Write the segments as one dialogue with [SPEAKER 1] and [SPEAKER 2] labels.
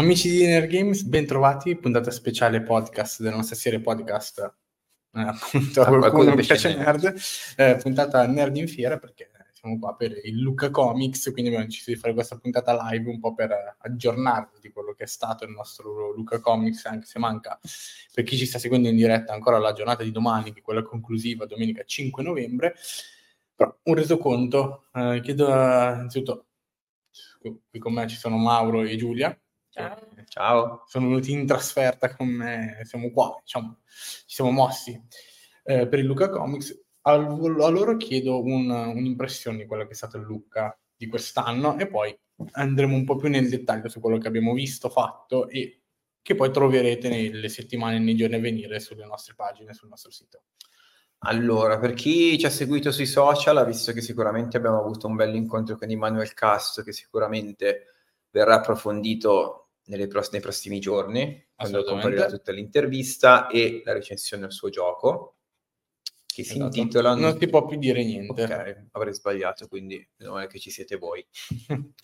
[SPEAKER 1] Amici di Nerd Games, bentrovati, puntata speciale podcast della nostra serie podcast. Eh, appunto, a qualcuno che piace nerd, eh, puntata Nerd in fiera perché siamo qua per il Luca Comics, quindi abbiamo deciso di fare questa puntata live un po' per aggiornarvi di quello che è stato il nostro Luca Comics, anche se manca per chi ci sta seguendo in diretta ancora la giornata di domani, che è quella conclusiva, domenica 5 novembre. Però un resoconto, eh, chiedo innanzitutto, qui con me ci sono Mauro e Giulia,
[SPEAKER 2] Ciao. Ciao.
[SPEAKER 1] Sono venuti in trasferta con me, siamo qua, diciamo, ci siamo mossi eh, per il Luca Comics. A, a loro chiedo un, un'impressione di quello che è stato il Luca di quest'anno e poi andremo un po' più nel dettaglio su quello che abbiamo visto, fatto e che poi troverete nelle settimane e nei giorni a venire sulle nostre pagine, sul nostro sito.
[SPEAKER 2] Allora, per chi ci ha seguito sui social ha visto che sicuramente abbiamo avuto un bel incontro con Emanuel Cast, che sicuramente verrà approfondito pross- nei prossimi giorni, quando comparirà tutta l'intervista e la recensione del suo gioco, che si esatto. intitola...
[SPEAKER 1] Non si può più dire niente.
[SPEAKER 2] Ok, avrei sbagliato, quindi meno male che ci siete voi.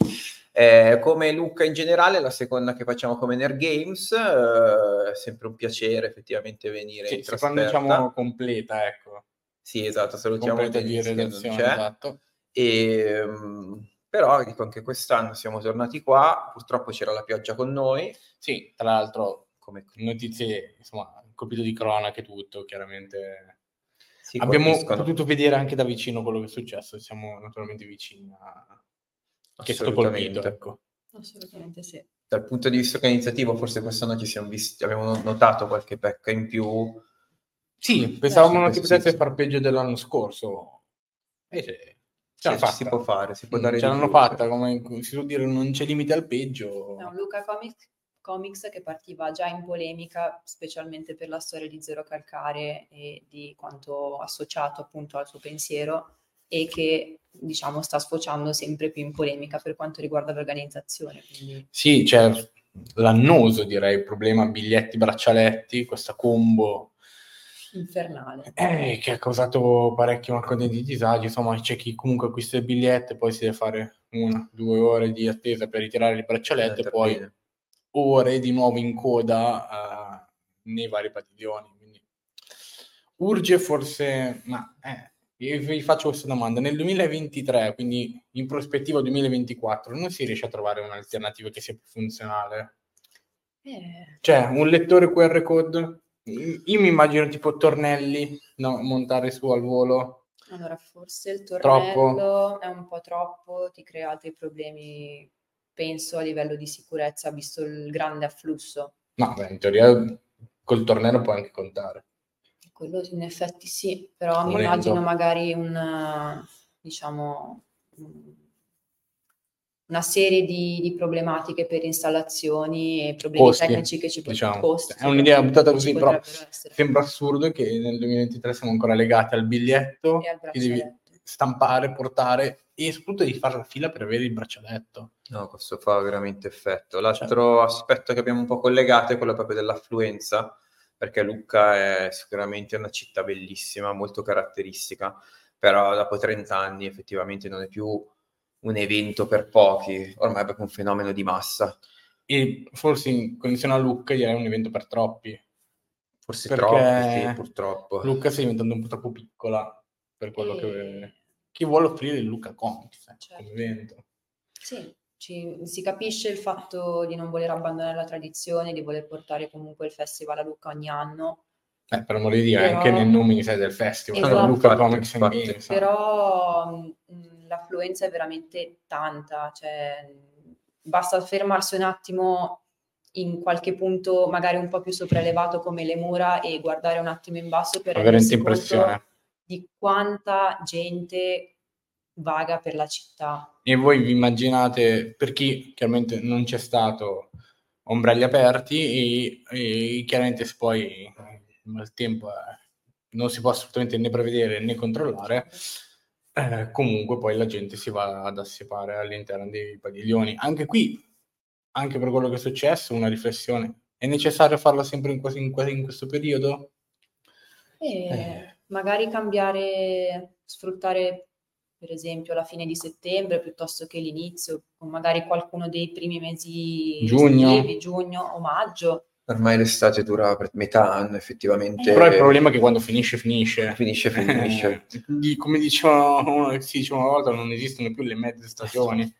[SPEAKER 2] eh, come Luca in generale, la seconda che facciamo come Nerd Games, eh, è sempre un piacere effettivamente venire
[SPEAKER 1] sì, in trasferta. diciamo completa, ecco.
[SPEAKER 2] Sì, esatto, salutiamo
[SPEAKER 1] completa di redazione, esatto.
[SPEAKER 2] E... Um, però dico anche quest'anno siamo tornati qua, purtroppo c'era la pioggia con noi.
[SPEAKER 1] Sì, tra l'altro come notizie, insomma, colpito di cronaca e tutto, chiaramente si abbiamo colpiscono. potuto vedere anche da vicino quello che è successo, siamo naturalmente vicini a che è stato colpito, ecco.
[SPEAKER 3] Assolutamente sì.
[SPEAKER 2] Dal punto di vista organizzativo forse quest'anno ci siamo visti, abbiamo notato qualche pecca in più.
[SPEAKER 1] Sì, pensavamo non che potesse far peggio dell'anno scorso. Invece
[SPEAKER 2] sì, si può fare, si può dare
[SPEAKER 1] Ce l'hanno fatta, come si può dire, non c'è limite al peggio.
[SPEAKER 3] No, Luca Comics, Comics che partiva già in polemica, specialmente per la storia di Zero Calcare e di quanto associato appunto al suo pensiero e che diciamo sta sfociando sempre più in polemica per quanto riguarda l'organizzazione. Quindi...
[SPEAKER 1] Sì, c'è l'annoso direi, il problema biglietti, braccialetti, questa combo
[SPEAKER 3] infernale.
[SPEAKER 1] Eh, che ha causato parecchi malcontenti disagi. Insomma, c'è chi comunque acquista il biglietto e poi si deve fare una, due ore di attesa per ritirare il braccialetto e poi ore di nuovo in coda uh, nei vari padiglioni. Quindi urge forse, ma eh, io vi faccio questa domanda. Nel 2023, quindi in prospettiva 2024, non si riesce a trovare un'alternativa che sia più funzionale? Eh. Cioè, un lettore QR code io mi immagino tipo tornelli no, montare su al volo.
[SPEAKER 3] Allora, forse il tornello troppo. è un po' troppo, ti crea altri problemi, penso, a livello di sicurezza, visto il grande afflusso.
[SPEAKER 1] No, beh, in teoria col tornello puoi anche contare.
[SPEAKER 3] Quello in effetti sì, però Volendo. mi immagino magari un, diciamo, una serie di, di, problematiche per installazioni e problemi
[SPEAKER 1] costi,
[SPEAKER 3] tecnici che ci
[SPEAKER 1] possono diciamo. costi, È un'idea buttata così, però sembra assurdo che nel 2023 siamo ancora legati al biglietto che devi stampare, portare e soprattutto devi fare la fila per avere il braccialetto.
[SPEAKER 2] No, questo fa veramente effetto. L'altro cioè. aspetto che abbiamo un po' collegato è quello proprio dell'affluenza, perché Lucca è sicuramente una città bellissima, molto caratteristica, però dopo 30 anni effettivamente non è più un evento per pochi, ormai è proprio un fenomeno di massa.
[SPEAKER 1] E forse in condizione a Lucca direi un evento per troppi.
[SPEAKER 2] Forse troppi, sì, purtroppo.
[SPEAKER 1] Lucca sta diventando un po' troppo piccola per quello e... che, che vuole offrire il Lucca Comics eh, certo. come evento.
[SPEAKER 3] Sì, ci, si capisce il fatto di non voler abbandonare la tradizione, di voler portare comunque il festival a Lucca ogni anno.
[SPEAKER 1] Eh, per amore di Dio, però... anche nel nome del festival, esatto. Lucca Comics
[SPEAKER 3] infatti, Games. Però mh, l'affluenza è veramente tanta, cioè basta fermarsi un attimo in qualche punto magari un po' più sopraelevato come le mura e guardare un attimo in basso per
[SPEAKER 1] rendersi impressione
[SPEAKER 3] di quanta gente vaga per la città.
[SPEAKER 1] E voi vi immaginate, per chi chiaramente non c'è stato, ombrelli aperti e, e chiaramente se poi il tempo non si può assolutamente né prevedere né controllare, eh, comunque poi la gente si va ad assepare all'interno dei padiglioni. Anche qui, anche per quello che è successo, una riflessione. È necessario farlo sempre in, in, in questo periodo?
[SPEAKER 3] Eh, eh. Magari cambiare, sfruttare per esempio la fine di settembre piuttosto che l'inizio, o magari qualcuno dei primi mesi
[SPEAKER 1] giugno,
[SPEAKER 3] giugno o maggio.
[SPEAKER 2] Ormai l'estate dura per metà anno, effettivamente.
[SPEAKER 1] Però il problema è che quando finisce, finisce.
[SPEAKER 2] Finisce, finisce.
[SPEAKER 1] Come dicevano, si diceva una volta, non esistono più le mezze stagioni.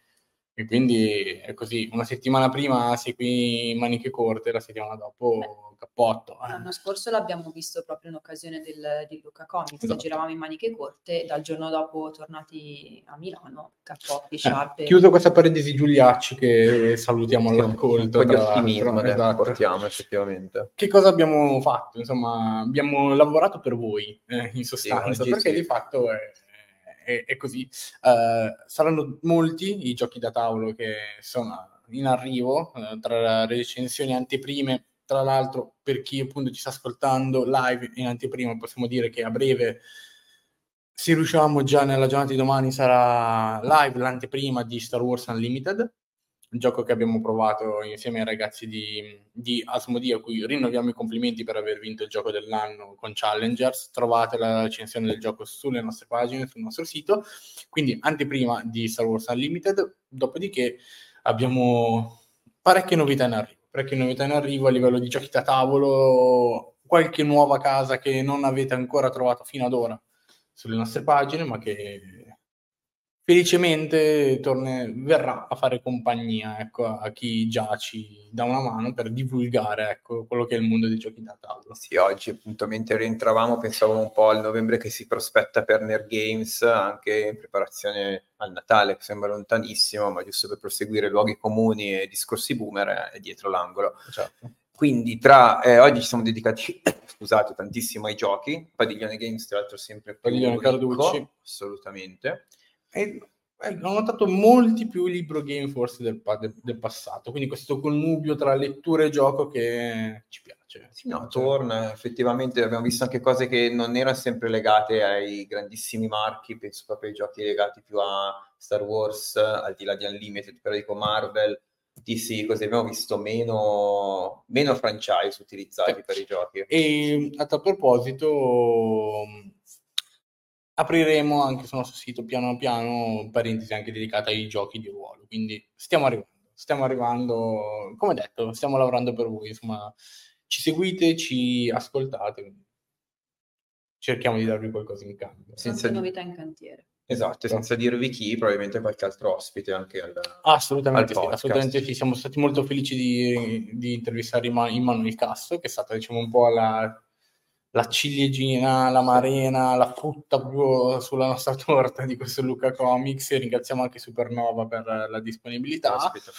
[SPEAKER 1] E quindi è così, una settimana prima segui maniche corte, la settimana dopo Beh, cappotto.
[SPEAKER 3] Eh. L'anno scorso l'abbiamo visto proprio in occasione del, di Luca Comics, esatto. giravamo in maniche corte, dal giorno dopo tornati a Milano, cappotti, eh, sciarpe.
[SPEAKER 1] Eh, chiuso questa parentesi Giuliacci che salutiamo all'ascolto.
[SPEAKER 2] Un po' di ottimismo esatto. portiamo effettivamente.
[SPEAKER 1] Che cosa abbiamo fatto? Insomma, abbiamo lavorato per voi, eh, in sostanza, sì, perché sì. di fatto è è, è così. Uh, saranno molti i giochi da tavolo che sono in arrivo, uh, tra recensioni e anteprime. Tra l'altro, per chi appunto ci sta ascoltando live in anteprima, possiamo dire che a breve, se riusciamo già nella giornata di domani, sarà live l'anteprima di Star Wars Unlimited gioco che abbiamo provato insieme ai ragazzi di, di Asmodee, a cui rinnoviamo i complimenti per aver vinto il gioco dell'anno con Challengers. Trovate la recensione del gioco sulle nostre pagine, sul nostro sito. Quindi anteprima di Star Wars Unlimited, dopodiché abbiamo parecchie novità in arrivo. Parecchie novità in arrivo a livello di giochi da tavolo, qualche nuova casa che non avete ancora trovato fino ad ora sulle nostre pagine, ma che felicemente torne, verrà a fare compagnia ecco, a chi già ci dà una mano per divulgare ecco, quello che è il mondo dei giochi da tavola.
[SPEAKER 2] Sì, oggi appunto mentre rientravamo pensavo un po' al novembre che si prospetta per Nerd Games, anche in preparazione al Natale, che sembra lontanissimo, ma giusto per proseguire luoghi comuni e discorsi boomer è dietro l'angolo.
[SPEAKER 1] Certo.
[SPEAKER 2] Quindi tra, eh, oggi ci siamo dedicati, scusate, tantissimo ai giochi, Padiglione Games tra l'altro sempre più
[SPEAKER 1] Padiglione Carducci.
[SPEAKER 2] Assolutamente
[SPEAKER 1] e eh, ho notato molti più libro game forse del, del, del, passato, quindi questo connubio tra lettura e gioco che ci piace.
[SPEAKER 2] Sì, no, torna, effettivamente abbiamo visto anche cose che non erano sempre legate ai grandissimi marchi, penso proprio ai giochi legati più a Star Wars, al di là di Unlimited, però dico Marvel, DC, così abbiamo visto meno, meno franchise utilizzati per i giochi.
[SPEAKER 1] E a tal proposito apriremo anche sul nostro sito piano piano parentesi anche dedicata ai giochi di ruolo. Quindi stiamo arrivando, stiamo arrivando, come detto, stiamo lavorando per voi, insomma, ci seguite, ci ascoltate, cerchiamo di darvi qualcosa in cambio.
[SPEAKER 3] Senza novità in cantiere.
[SPEAKER 2] Esatto, senza dirvi chi, probabilmente qualche altro ospite anche al,
[SPEAKER 1] assolutamente al sì, assolutamente sì, siamo stati molto felici di, di intervistare Immanuel Casso, che è stata diciamo un po' la la ciliegina, la marena, la frutta proprio sulla nostra torta di questo Luca Comics ringraziamo anche Supernova per la disponibilità Aspetta.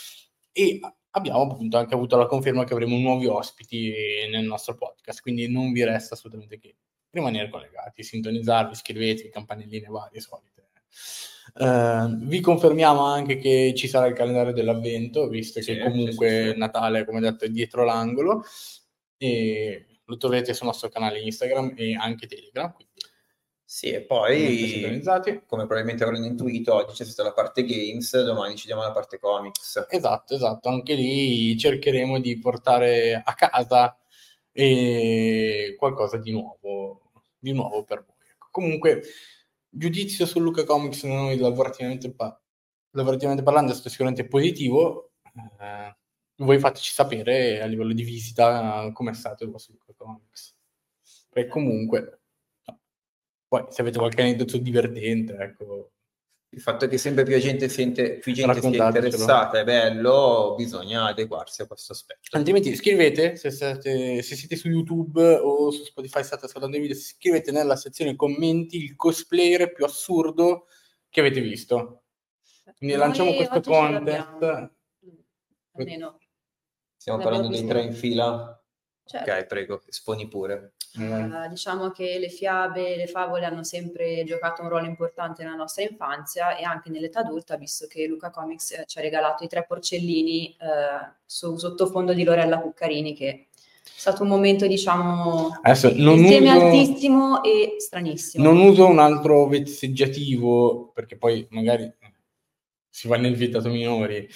[SPEAKER 1] e abbiamo appunto anche avuto la conferma che avremo nuovi ospiti nel nostro podcast, quindi non vi resta assolutamente che rimanere collegati, sintonizzarvi, iscrivetevi, campanelline varie solite. Uh, vi confermiamo anche che ci sarà il calendario dell'avvento, visto sì, che comunque sì, sì, Natale, come detto, è dietro l'angolo. E lo troverete sul nostro canale Instagram e anche Telegram.
[SPEAKER 2] Sì, e poi, come probabilmente avranno intuito, oggi c'è stata la parte games, domani ci diamo la parte comics.
[SPEAKER 1] Esatto, esatto, anche lì cercheremo di portare a casa eh, qualcosa di nuovo, di nuovo per voi. Ecco. Comunque, giudizio su Luca Comics noi lavorativamente, lavorativamente parlando è stato sicuramente positivo. Eh, voi fateci sapere a livello di visita come è stato il vostro Comics. Perché comunque, no. poi se avete qualche aneddoto divertente, ecco.
[SPEAKER 2] Il fatto è che sempre più gente, sente, più gente sia interessata, è bello, bisogna adeguarsi a questo aspetto.
[SPEAKER 1] Altrimenti scrivete, se, state, se siete su YouTube o su Spotify state ascoltando i video, scrivete nella sezione commenti il cosplayer più assurdo che avete visto. Quindi Noi lanciamo questo contest.
[SPEAKER 3] Almeno
[SPEAKER 2] Stiamo parlando dei tre in fila? Certo. Ok, prego, esponi pure.
[SPEAKER 3] Uh, diciamo che le fiabe e le favole hanno sempre giocato un ruolo importante nella nostra infanzia e anche nell'età adulta, visto che Luca Comics eh, ci ha regalato i tre porcellini uh, su sottofondo di Lorella Cuccarini, che è stato un momento, diciamo,
[SPEAKER 1] Adesso, non insieme
[SPEAKER 3] uso, altissimo e stranissimo.
[SPEAKER 1] Non uso un altro vezzeggiativo, perché poi magari si va nel vietato minori,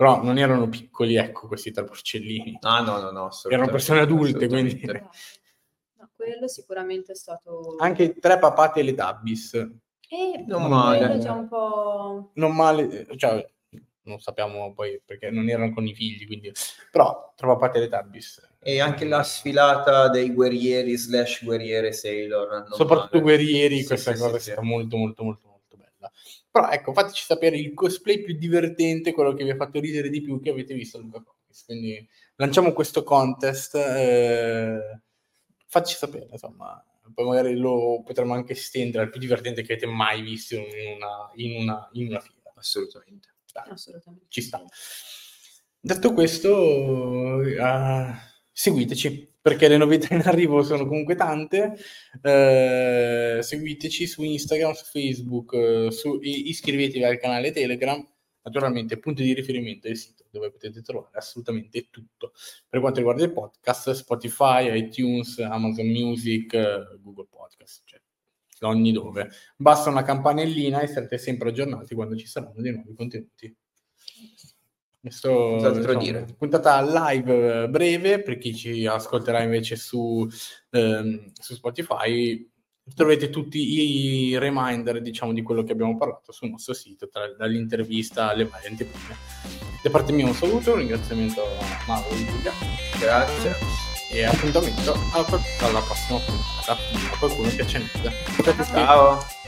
[SPEAKER 1] però non erano piccoli, ecco, questi tre porcellini.
[SPEAKER 2] Ah, no, no, no.
[SPEAKER 1] Erano persone adulte, quindi...
[SPEAKER 3] No, quello sicuramente è stato...
[SPEAKER 1] Anche tre papate e le tabbis.
[SPEAKER 3] E non male. Già un po'...
[SPEAKER 1] Non male, cioè non sappiamo poi perché non erano con i figli, quindi... però trovava Teletubbies.
[SPEAKER 2] E anche la sfilata dei guerrieri slash guerriere Sailor.
[SPEAKER 1] Soprattutto male. guerrieri, sì, questa sì, cosa sì, è stata molto molto molto bella. Però ecco, fateci sapere il cosplay più divertente, quello che vi ha fatto ridere di più che avete visto a Luca Comics. Quindi lanciamo questo contest, eh, fateci sapere, insomma poi magari lo potremmo anche estendere al più divertente che avete mai visto in una, in una, in una fiera.
[SPEAKER 2] Assolutamente.
[SPEAKER 3] Dai, Assolutamente.
[SPEAKER 1] Ci sta. Detto questo, uh, seguiteci perché le novità in arrivo sono comunque tante. Uh, seguiteci su Instagram, su Facebook, uh, su, iscrivetevi al canale Telegram. Naturalmente, punto di riferimento è il sito dove potete trovare assolutamente tutto. Per quanto riguarda il podcast, Spotify, iTunes, Amazon Music, Google Podcast, cioè ogni dove. Basta una campanellina e sarete sempre aggiornati quando ci saranno dei nuovi contenuti. Questo diciamo, dire. puntata live breve per chi ci ascolterà invece su, ehm, su Spotify Trovate tutti i reminder, diciamo, di quello che abbiamo parlato sul nostro sito, tra, dall'intervista alle varie anteprime. Da parte mia un saluto, un ringraziamento a Mauro di Giulia.
[SPEAKER 2] Grazie.
[SPEAKER 1] E appuntamento alla, alla prossima puntata. A qualcuno che c'è.
[SPEAKER 2] Ciao.